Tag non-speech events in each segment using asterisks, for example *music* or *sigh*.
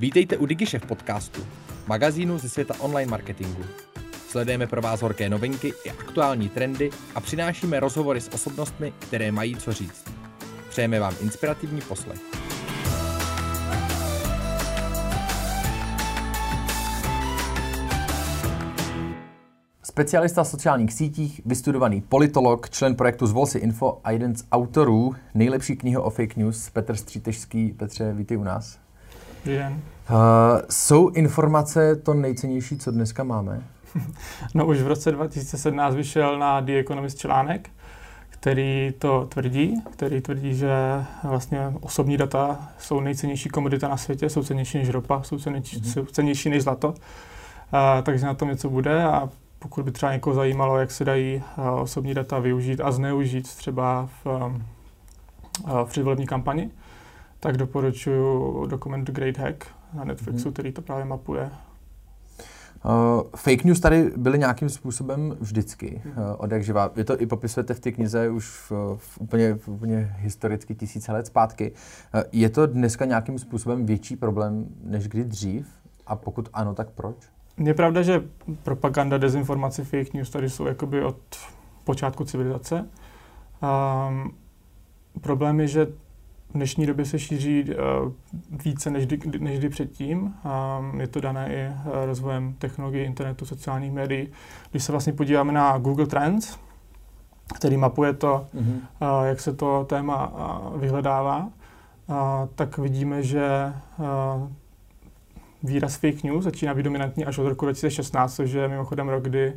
Vítejte u DigiShef podcastu, magazínu ze světa online marketingu. Sledujeme pro vás horké novinky i aktuální trendy a přinášíme rozhovory s osobnostmi, které mají co říct. Přejeme vám inspirativní poslech. Specialista v sociálních sítích, vystudovaný politolog, člen projektu Zvol si info a jeden z autorů nejlepší knihy o fake news, Petr Střítežský. Petře, vítej u nás. Uh, jsou informace to nejcennější, co dneska máme? *laughs* No už v roce 2017 vyšel na The Economist článek, který to tvrdí, který tvrdí, že vlastně osobní data jsou nejcennější komodita na světě, jsou cennější než ropa, jsou cennější, mm-hmm. jsou cennější než zlato. Uh, takže na tom něco bude a pokud by třeba někoho zajímalo, jak se dají uh, osobní data využít a zneužít třeba v, v předvolební kampani, tak doporučuji dokument Great Hack na Netflixu, hmm. který to právě mapuje. Uh, fake news tady byly nějakým způsobem vždycky, uh, od jak živá. Vy to i popisujete v té knize už v, v úplně, v úplně historicky tisíce let zpátky. Uh, je to dneska nějakým způsobem větší problém než kdy dřív? A pokud ano, tak proč? Je pravda, že propaganda, dezinformace, fake news tady jsou jakoby od počátku civilizace. Um, problém je, že v dnešní době se šíří uh, více než kdy, než kdy předtím. Um, je to dané i uh, rozvojem technologií, internetu, sociálních médií. Když se vlastně podíváme na Google Trends, který mapuje to, mm-hmm. uh, jak se to téma uh, vyhledává, uh, tak vidíme, že uh, výraz fake news začíná být dominantní až od roku 2016, což je mimochodem rok, kdy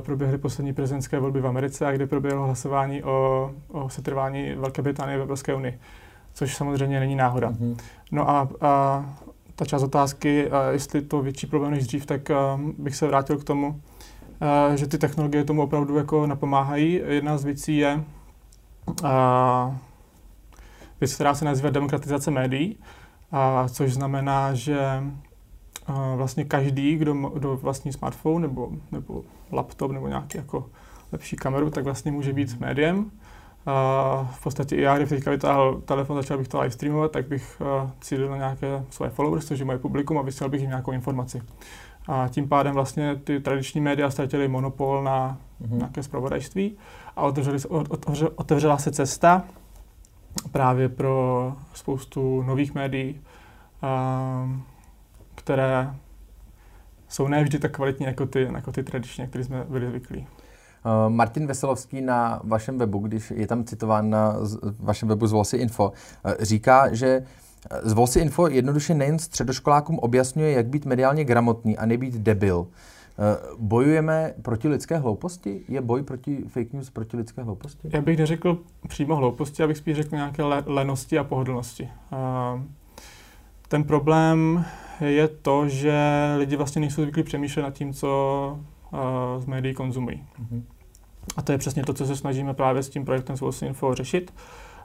proběhly poslední prezidentské volby v Americe a kdy proběhlo hlasování o, o setrvání Velké Británie v Evropské unii což samozřejmě není náhoda. Mm-hmm. No a, a ta část otázky, a jestli to větší problém než dřív, tak a, bych se vrátil k tomu, a, že ty technologie tomu opravdu jako napomáhají. Jedna z věcí je a, věc, která se nazývá demokratizace médií, a, což znamená, že a, vlastně každý, kdo, kdo vlastní smartphone nebo, nebo laptop nebo nějaký jako lepší kameru, tak vlastně může být médiem a v podstatě i já, když teďka vytáhl telefon, začal bych to live streamovat, tak bych uh, cílil na nějaké své followers, což je moje publikum, a vysílal bych jim nějakou informaci. A tím pádem vlastně ty tradiční média ztratily monopol na mm-hmm. nějaké zpravodajství a otevřeli, otevře, otevřela se cesta právě pro spoustu nových médií, uh, které jsou ne vždy tak kvalitní jako ty, jako ty tradiční, které jsme byli zvyklí. Eh, Martin Veselovský na vašem webu, když je tam citován na vašem webu z Volsi Info, eh, říká, že eh, z Volsi Info jednoduše nejen středoškolákům objasňuje, jak být mediálně gramotný a nebýt debil. Bojujeme proti lidské hlouposti? Je boj proti fake news proti lidské hlouposti? Já bych neřekl přímo hlouposti, abych spíš řekl nějaké le- lenosti a pohodlnosti. Ten problém je to, že lidi vlastně nejsou zvyklí přemýšlet nad tím, co z médií konzumují. Mm-hmm. A to je přesně to, co se snažíme právě s tím projektem Source Info řešit.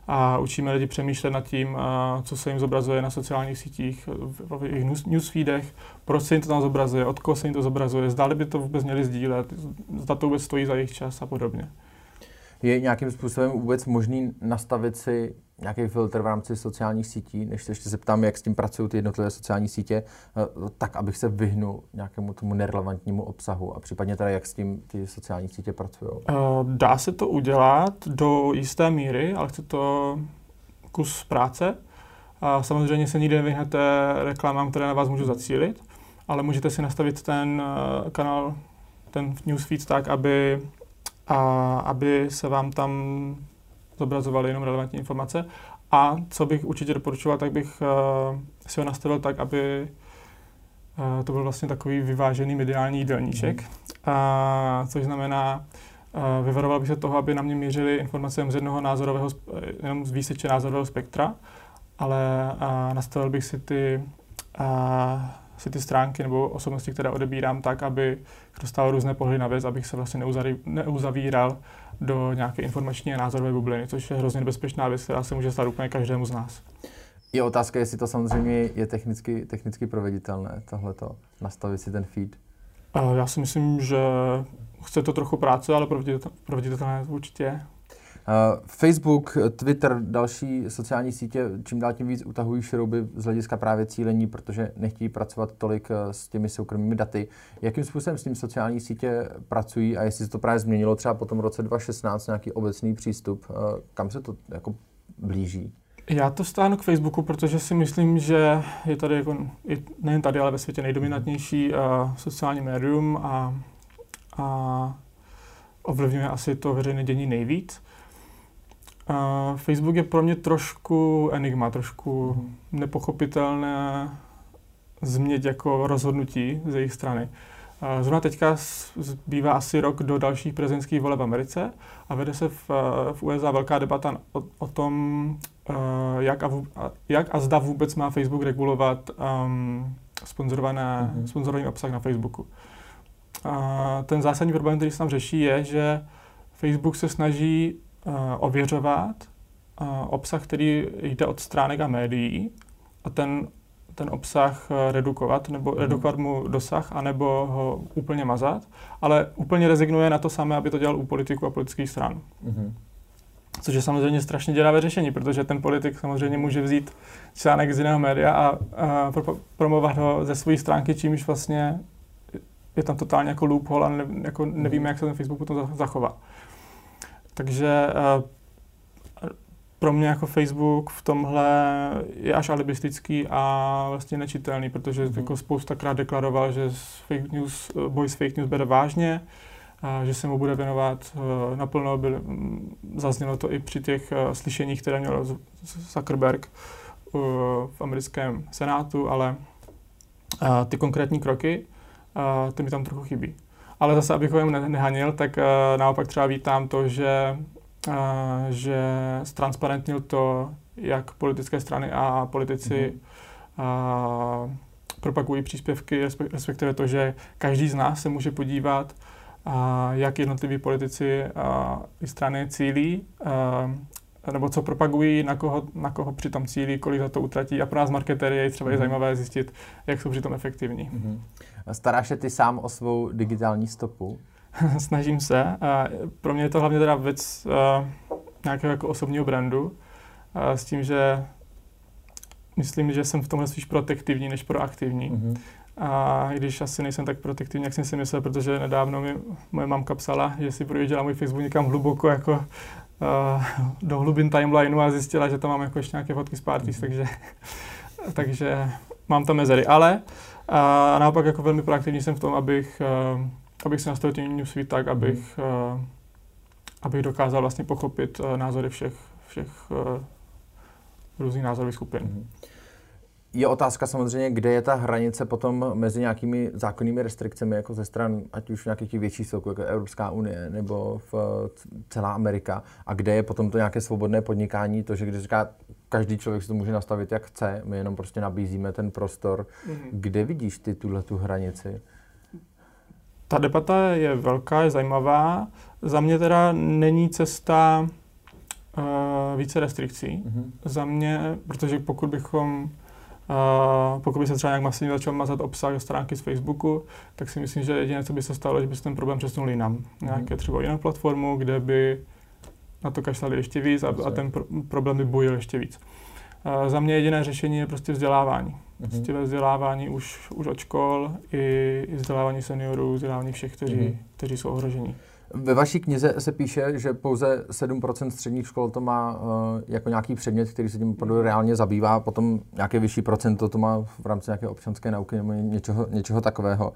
A učíme lidi přemýšlet nad tím, co se jim zobrazuje na sociálních sítích, v jejich newsfeedech, proč se jim to tam zobrazuje, od koho se jim to zobrazuje, zdáli by to vůbec měli sdílet, zda to vůbec stojí za jejich čas a podobně. Je nějakým způsobem vůbec možný nastavit si nějaký filtr v rámci sociálních sítí, než se ještě zeptám, jak s tím pracují ty jednotlivé sociální sítě, eh, tak, abych se vyhnul nějakému tomu nerelevantnímu obsahu a případně teda, jak s tím ty sociální sítě pracují? Eh, dá se to udělat do jisté míry, ale chce to kus práce. A samozřejmě se nikdy nevyhnete reklamám, které na vás můžou zacílit, ale můžete si nastavit ten eh, kanál, ten newsfeed tak, aby, a, aby se vám tam zobrazovaly jenom relevantní informace. A co bych určitě doporučoval, tak bych uh, si ho nastavil tak, aby uh, to byl vlastně takový vyvážený mediální jídelníček, mm. uh, což znamená, uh, vyvaroval bych se toho, aby na mě mířily informace z jednoho názorového, jenom z výseče názorového spektra, ale uh, nastavil bych si ty uh, si ty stránky nebo osobnosti, které odebírám, tak, aby dostal různé pohledy na věc, abych se vlastně neuzavíral do nějaké informační a názorové bubliny, což je hrozně nebezpečná věc, která se může stát úplně každému z nás. Je otázka, jestli to samozřejmě je technicky, technicky proveditelné, tohleto, nastavit si ten feed. Já si myslím, že chce to trochu práce, ale proveditelné určitě Facebook, Twitter, další sociální sítě čím dál tím víc utahují šrouby z hlediska právě cílení, protože nechtějí pracovat tolik uh, s těmi soukromými daty. Jakým způsobem s tím sociální sítě pracují a jestli se to právě změnilo třeba po tom roce 2016 nějaký obecný přístup, uh, kam se to jako blíží? Já to stáhnu k Facebooku, protože si myslím, že je tady jako, nejen tady, ale ve světě nejdominantnější uh, sociální médium a, a ovlivňuje asi to veřejné dění nejvíc. Uh, Facebook je pro mě trošku enigma, trošku hmm. nepochopitelné změť jako rozhodnutí z jejich strany. Uh, zrovna teďka zbývá asi rok do dalších prezidentských voleb v Americe a vede se v, v USA velká debata o, o tom, uh, jak, a, jak a zda vůbec má Facebook regulovat um, sponzorované, mm-hmm. sponzorovaný obsah na Facebooku. Uh, ten zásadní problém, který se tam řeší, je, že Facebook se snaží ověřovat uh, obsah, který jde od stránek a médií a ten, ten obsah redukovat, nebo mm. redukovat mu dosah, anebo ho úplně mazat, ale úplně rezignuje na to samé, aby to dělal u politiku a politických stran. Mm. Což je samozřejmě strašně dělavé řešení, protože ten politik samozřejmě může vzít článek z jiného média a, a pro, promovat ho ze své stránky, čímž vlastně je tam totálně jako loophole a ne, jako nevíme, jak se ten Facebook potom zachová. Takže uh, pro mě jako Facebook v tomhle je až alibistický a vlastně nečitelný, protože mm. jako spoustakrát deklaroval, že fake news, boj s fake news bere vážně, a že se mu bude věnovat uh, naplno. Byl, zaznělo to i při těch uh, slyšeních, které měl Zuckerberg v americkém senátu, ale ty konkrétní kroky, ty mi tam trochu chybí. Ale zase, abych ho jen nehanil, tak uh, naopak třeba vítám to, že, uh, že ztransparentnil to, jak politické strany a politici mm-hmm. uh, propagují příspěvky, respektive to, že každý z nás se může podívat, a jak jednotliví politici a i strany cílí, a, nebo co propagují, na koho, na koho přitom cílí, kolik za to utratí. A pro nás marketéry je třeba mm. zajímavé zjistit, jak jsou přitom efektivní. Mm. Staráš se ty sám o svou digitální stopu? *laughs* Snažím se. Pro mě je to hlavně teda věc nějakého jako osobního brandu, s tím, že myslím, že jsem v tomhle spíš protektivní než proaktivní. Mm-hmm. A když asi nejsem tak protektivní, jak jsem si myslel, protože nedávno mi moje mamka psala, že si projížděla můj Facebook někam hluboko jako uh, do hlubin timelineu a zjistila, že tam mám jako ještě nějaké fotky z parties, mm-hmm. takže, takže mám tam mezery. Ale a naopak jako velmi proaktivní jsem v tom, abych, uh, abych si nastavil tím newsfeed tak, abych, uh, abych dokázal vlastně pochopit uh, názory všech, všech uh, různých názorových skupin. Mm-hmm. Je otázka samozřejmě, kde je ta hranice potom mezi nějakými zákonnými restrikcemi, jako ze stran ať už nějakých těch větších celků, jako Evropská unie nebo v celá Amerika, a kde je potom to nějaké svobodné podnikání, to, že když říká, každý člověk si to může nastavit, jak chce, my jenom prostě nabízíme ten prostor. Mm-hmm. Kde vidíš ty tuhle tu hranici? Ta debata je velká, je zajímavá. Za mě teda není cesta uh, více restrikcí. Mm-hmm. Za mě, protože pokud bychom Uh, pokud by se třeba nějak masivně začal mazat obsah stránky z Facebooku, tak si myslím, že jediné, co by se stalo, že by se ten problém přesunul jinam. Mm. Nějaké třeba jinou platformu, kde by na to kašlali ještě víc a, a ten pro, problém by bojil ještě víc. Uh, za mě jediné řešení je prostě vzdělávání. Mm-hmm. Prostě vzdělávání už, už od škol, i, i vzdělávání seniorů, vzdělávání všech, kteří, mm-hmm. kteří jsou ohrožení. Ve vaší knize se píše, že pouze 7% středních škol to má uh, jako nějaký předmět, který se tím opravdu reálně zabývá, potom nějaké vyšší procento to má v rámci nějaké občanské nauky nebo něčeho, něčeho takového.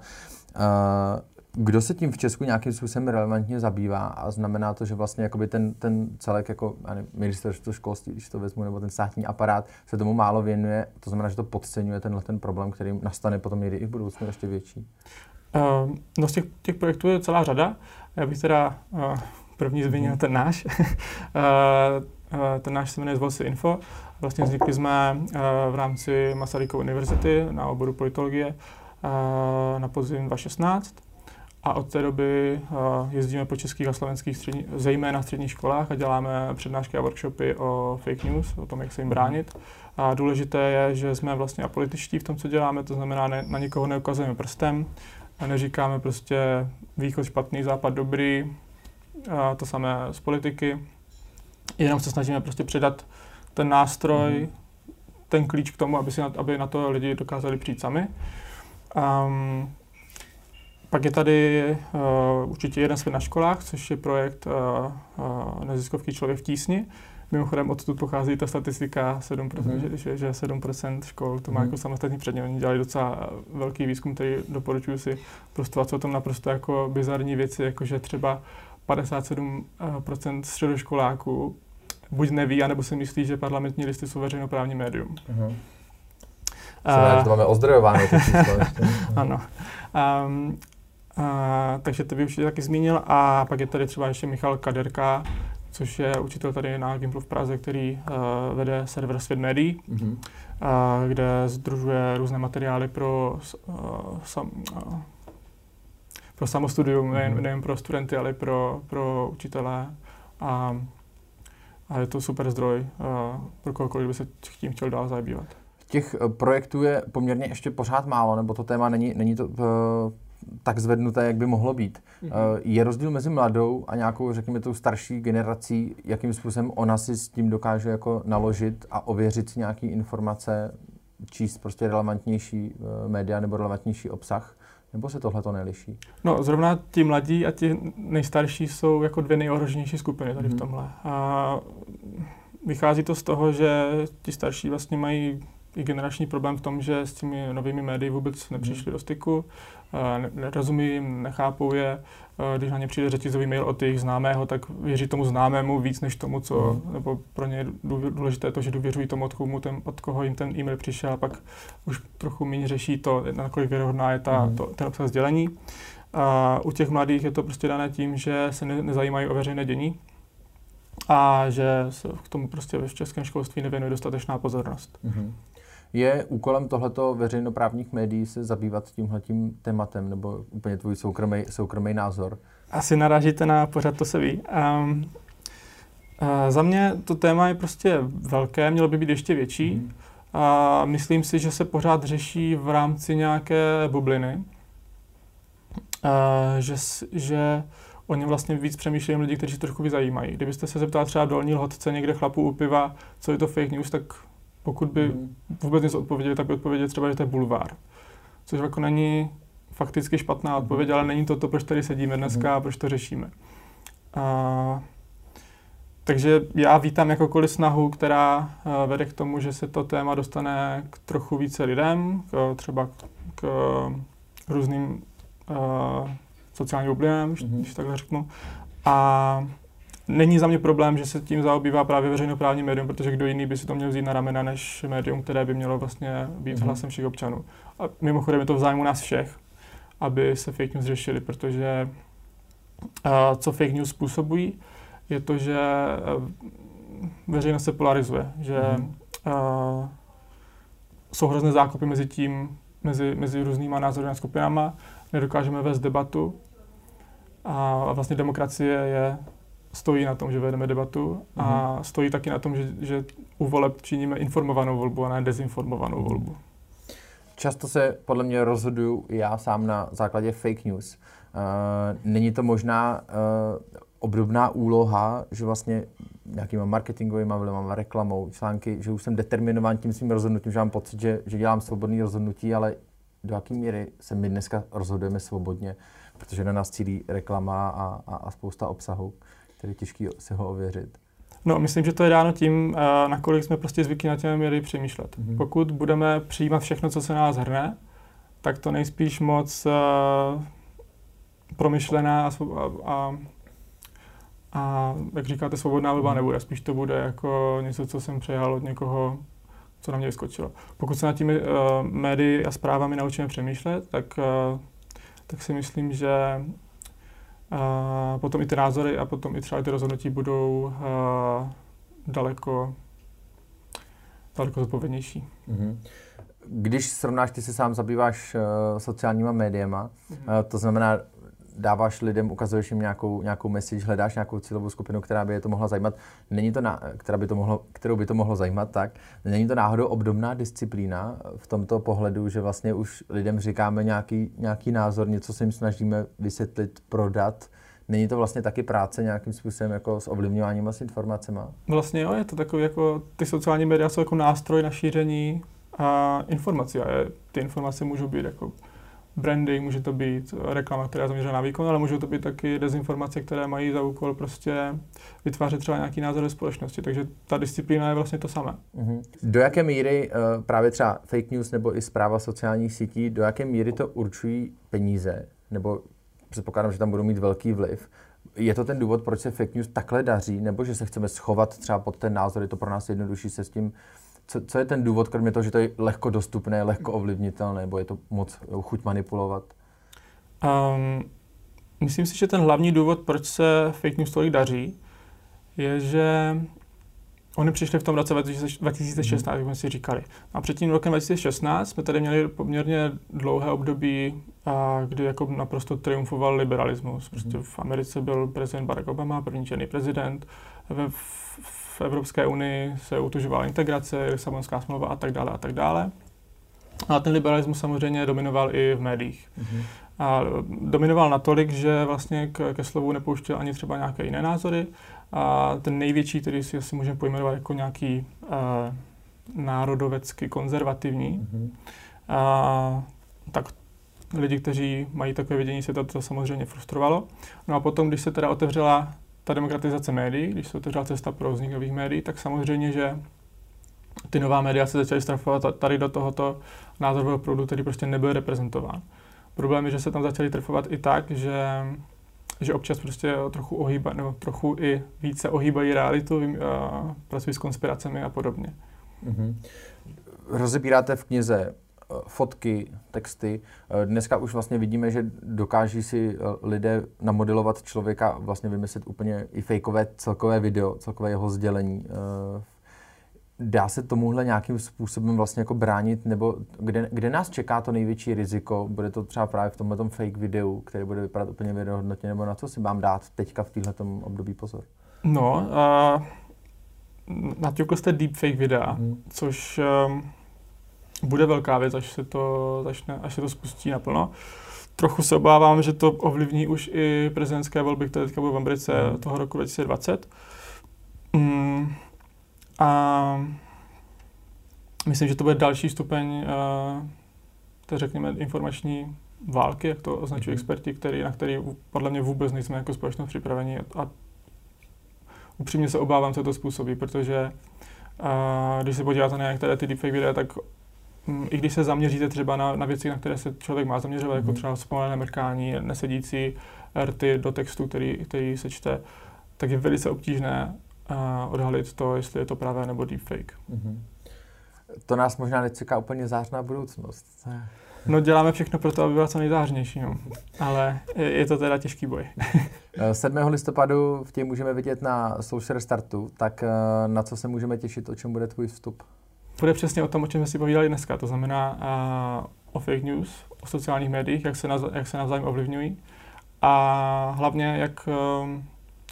Uh, kdo se tím v Česku nějakým způsobem relevantně zabývá a znamená to, že vlastně jakoby ten, ten celek jako ministerstvo školství, když to vezmu, nebo ten státní aparát se tomu málo věnuje, to znamená, že to podceňuje tenhle ten problém, který nastane potom někdy i v budoucnu ještě větší. Uh, no z těch, těch projektů je celá řada. Já bych teda uh, první zmínil ten náš. uh, *laughs* ten náš se jmenuje Zvolsi Info. Vlastně vznikli jsme v rámci Masarykovy univerzity na oboru politologie na podzim 2016. A od té doby jezdíme po českých a slovenských střední, zejména středních školách a děláme přednášky a workshopy o fake news, o tom, jak se jim bránit. A důležité je, že jsme vlastně apolitičtí v tom, co děláme, to znamená, ne, na nikoho neukazujeme prstem, a neříkáme prostě východ špatný, západ dobrý, a to samé z politiky. Jenom se snažíme prostě předat ten nástroj, mm. ten klíč k tomu, aby, si na, aby na to lidi dokázali přijít sami. Um, pak je tady uh, určitě jeden svět na školách, což je projekt uh, uh, neziskovky Člověk v tísni. Mimochodem odtud pochází ta statistika 7%, mm. že, že 7% škol to má mm. jako samostatný předmět. Oni dělali docela velký výzkum, který doporučuji si prostovat, co tam naprosto jako bizarní věci, jako že třeba 57% středoškoláků buď neví, anebo si myslí, že parlamentní listy jsou veřejnoprávní médium. Mm. Uh, to máme ozdrojováno, *laughs* Ano. Um, uh, takže to by určitě taky zmínil. A pak je tady třeba ještě Michal Kaderka, což je učitel tady na Gimplu v Praze, který uh, vede server Svět médií, mm-hmm. uh, kde združuje různé materiály pro, uh, sam, uh, pro samostudium, mm-hmm. nejen, nejen pro studenty, ale pro, pro učitele. A, a je to super zdroj uh, pro kohokoliv, by se tím chtěl dál zabývat. Těch projektů je poměrně ještě pořád málo, nebo to téma není, není to uh, tak zvednuté, jak by mohlo být. Mm-hmm. Je rozdíl mezi mladou a nějakou, řekněme, tou starší generací, jakým způsobem ona si s tím dokáže jako naložit a ověřit nějaké informace, číst prostě relevantnější eh, média nebo relevantnější obsah? Nebo se tohle to neliší? No, zrovna ti mladí a ti nejstarší jsou jako dvě nejohroženější skupiny tady mm-hmm. v mhm. tomhle. A vychází to z toho, že ti starší vlastně mají i generační problém v tom, že s těmi novými médii vůbec nepřišli mm. do styku, nerozumí jim, nechápou je. Když na ně přijde řetězový mail od jejich známého, tak věří tomu známému víc než tomu, co, mm. nebo pro ně je důležité to, že důvěřují tomu, od koho, ten, od koho jim ten e-mail přišel, a pak už trochu méně řeší to, nakolik věrohodná je ta, mm. to, ten obsah sdělení. A u těch mladých je to prostě dané tím, že se ne, nezajímají o veřejné dění, a že se k tomu prostě v českém školství nevěnuje dostatečná pozornost. Mm-hmm. Je úkolem tohleto veřejnoprávních médií se zabývat tímhletím tématem, nebo úplně tvůj soukromý, soukromý názor? Asi narážíte na pořád, to se ví. Um, uh, za mě to téma je prostě velké, mělo by být ještě větší. Mm. A myslím si, že se pořád řeší v rámci nějaké bubliny. Uh, že, že o něm vlastně víc přemýšlejí lidi, kteří se trochu zajímají. Kdybyste se zeptali třeba dolní lhodce někde chlapů u piva, co je to fake news, tak pokud by hmm. vůbec něco odpověděli, tak by odpověděli třeba, že to je bulvár. Což jako není fakticky špatná hmm. odpověď, ale není to to, proč tady sedíme dneska a hmm. proč to řešíme. A, takže já vítám jakoukoliv snahu, která uh, vede k tomu, že se to téma dostane k trochu více lidem, k, třeba k, k různým uh, sociálním oblinám, mm-hmm. když takhle řeknu. A Není za mě problém, že se tím zaobývá právě veřejnoprávní médium, protože kdo jiný by si to měl vzít na ramena než médium, které by mělo vlastně být mm-hmm. hlasem všech občanů. A mimochodem je to v zájmu nás všech, aby se fake news řešili, protože uh, co fake news způsobují, je to, že uh, veřejnost se polarizuje, že mm-hmm. uh, jsou hrozné zákopy mezi tím, mezi, mezi různýma názorovými skupinama, nedokážeme vést debatu a vlastně demokracie je stojí na tom, že vedeme debatu a mm. stojí taky na tom, že, že u voleb činíme informovanou volbu a ne dezinformovanou mm. volbu. Často se podle mě rozhoduju já sám na základě fake news. Uh, není to možná uh, obdobná úloha, že vlastně nějakýma marketingovými vlivama, reklamou, články, že už jsem determinován tím svým rozhodnutím, že mám pocit, že, že dělám svobodné rozhodnutí, ale do jaké míry se my dneska rozhodujeme svobodně, protože na nás cílí reklama a, a, a spousta obsahu který je těžký si ho ověřit. No, myslím, že to je dáno tím, eh, nakolik jsme prostě zvyklí na těmi měli přemýšlet. Mm-hmm. Pokud budeme přijímat všechno, co se nás hrne, tak to nejspíš moc uh, promyšlená a, a, a, jak říkáte, svobodná volba mm-hmm. nebude. Spíš to bude jako něco, co jsem přejal od někoho, co na mě vyskočilo. Pokud se nad těmi uh, médii a zprávami naučíme přemýšlet, tak, uh, tak si myslím, že a potom i ty názory a potom i třeba ty rozhodnutí budou uh, daleko, daleko zodpovědnější. Mm-hmm. Když srovnáš, ty se sám zabýváš uh, sociálníma médiama, mm-hmm. uh, to znamená, dáváš lidem, ukazuješ jim nějakou, nějakou message, hledáš nějakou cílovou skupinu, která by je to mohla zajímat, není to na, která by to mohlo, kterou by to mohlo zajímat, tak není to náhodou obdobná disciplína v tomto pohledu, že vlastně už lidem říkáme nějaký, nějaký názor, něco se jim snažíme vysvětlit, prodat, Není to vlastně taky práce nějakým způsobem jako s ovlivňováním s informacemi? Vlastně jo, je to takový jako, ty sociální média jsou jako nástroj na šíření a informací a je, ty informace můžou být jako branding, může to být reklama, která je zaměřená na výkon, ale můžou to být taky dezinformace, které mají za úkol prostě vytvářet třeba nějaký názor ve společnosti. Takže ta disciplína je vlastně to samé. Mm-hmm. Do jaké míry uh, právě třeba fake news nebo i zpráva sociálních sítí, do jaké míry to určují peníze? Nebo předpokládám, že tam budou mít velký vliv. Je to ten důvod, proč se fake news takhle daří, nebo že se chceme schovat třeba pod ten názor, je to pro nás jednodušší se s tím co, co je ten důvod, kromě toho, že to je lehko dostupné, lehko ovlivnitelné, nebo je to moc chuť manipulovat? Um, myslím si, že ten hlavní důvod, proč se fake news tolik daří, je, že oni přišli v tom roce 2016, jak jsme si říkali. A před tím rokem 2016 jsme tady měli poměrně dlouhé období, kdy jako naprosto triumfoval liberalismus. Prostě v Americe byl prezident Barack Obama, první černý prezident. Ve, v Evropské unii se utužovala integrace, Lisabonská smlouva a tak dále a tak dále. A ten liberalismus samozřejmě dominoval i v médiích. Mm-hmm. A dominoval natolik, že vlastně k, ke slovu nepouštěl ani třeba nějaké jiné názory. A ten největší, který si asi můžeme pojmenovat jako nějaký uh, národovecky konzervativní, mm-hmm. a, tak lidi, kteří mají takové vidění světa, to samozřejmě frustrovalo. No a potom, když se teda otevřela ta demokratizace médií, když se otevřela cesta pro vznik nových médií, tak samozřejmě, že ty nová média se začaly strafovat tady do tohoto názorového proudu, který prostě nebyl reprezentován. Problém je, že se tam začaly trefovat i tak, že, že občas prostě trochu ohýba, nebo trochu i více ohýbají realitu, a pracují s konspiracemi a podobně. Mm-hmm. Rozebíráte v knize fotky, texty. Eh, dneska už vlastně vidíme, že dokáží si eh, lidé namodelovat člověka, vlastně vymyslet úplně i fejkové celkové video, celkové jeho sdělení. Dá se tomuhle nějakým způsobem vlastně jako bránit, nebo kde, kde nás čeká to největší riziko? Bude to třeba právě v tomhle fake videu, který bude vypadat úplně věrohodnotně, nebo na co si mám dát teďka v této období pozor? No, uh, naťukl jste deepfake videa, hmm. což um, bude velká věc, až se to, začne, až se to spustí naplno. Trochu se obávám, že to ovlivní už i prezidentské volby, které teďka budou v Americe mm. toho roku 2020. Mm, a myslím, že to bude další stupeň, uh, to řekněme, informační války, jak to označují mm. experti, který, na který podle mě vůbec nejsme jako společnost připraveni. A, a upřímně se obávám, co to způsobí, protože uh, když se podíváte na některé ty deepfake videa, tak i když se zaměříte třeba na, na věci, na které se člověk má zaměřovat, mm-hmm. jako mhm. třeba zpomalené mrkání, nesedící rty do textu, který, který se čte, tak je velice obtížné uh, odhalit to, jestli je to pravé nebo deepfake. Mm-hmm. To nás možná nečeká úplně zářná budoucnost. No děláme všechno pro to, aby byla co nejzářnější, no. ale je, to teda těžký boj. *laughs* 7. listopadu v tím můžeme vidět na Social Startu, tak na co se můžeme těšit, o čem bude tvůj vstup? Bude přesně o tom, o čem jsme si povídali dneska. To znamená uh, o fake news, o sociálních médiích, jak se, naz- jak se navzájem ovlivňují a hlavně, jak, um,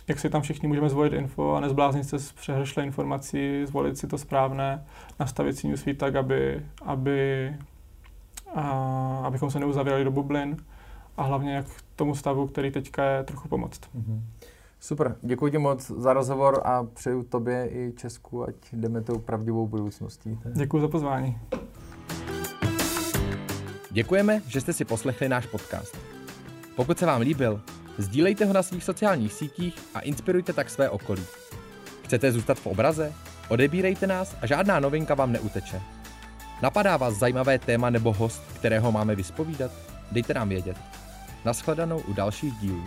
jak si tam všichni můžeme zvolit info a nezbláznit se z přehršle informací, zvolit si to správné, nastavit si newsfeed tak, aby, aby, uh, abychom se neuzavírali do bublin a hlavně jak tomu stavu, který teďka je, trochu pomoct. Mm-hmm. Super, děkuji ti moc za rozhovor a přeju tobě i Česku, ať jdeme tou pravdivou budoucností. Děkuji za pozvání. Děkujeme, že jste si poslechli náš podcast. Pokud se vám líbil, sdílejte ho na svých sociálních sítích a inspirujte tak své okolí. Chcete zůstat v obraze? Odebírejte nás a žádná novinka vám neuteče. Napadá vás zajímavé téma nebo host, kterého máme vyspovídat? Dejte nám vědět. Naschledanou u dalších dílů.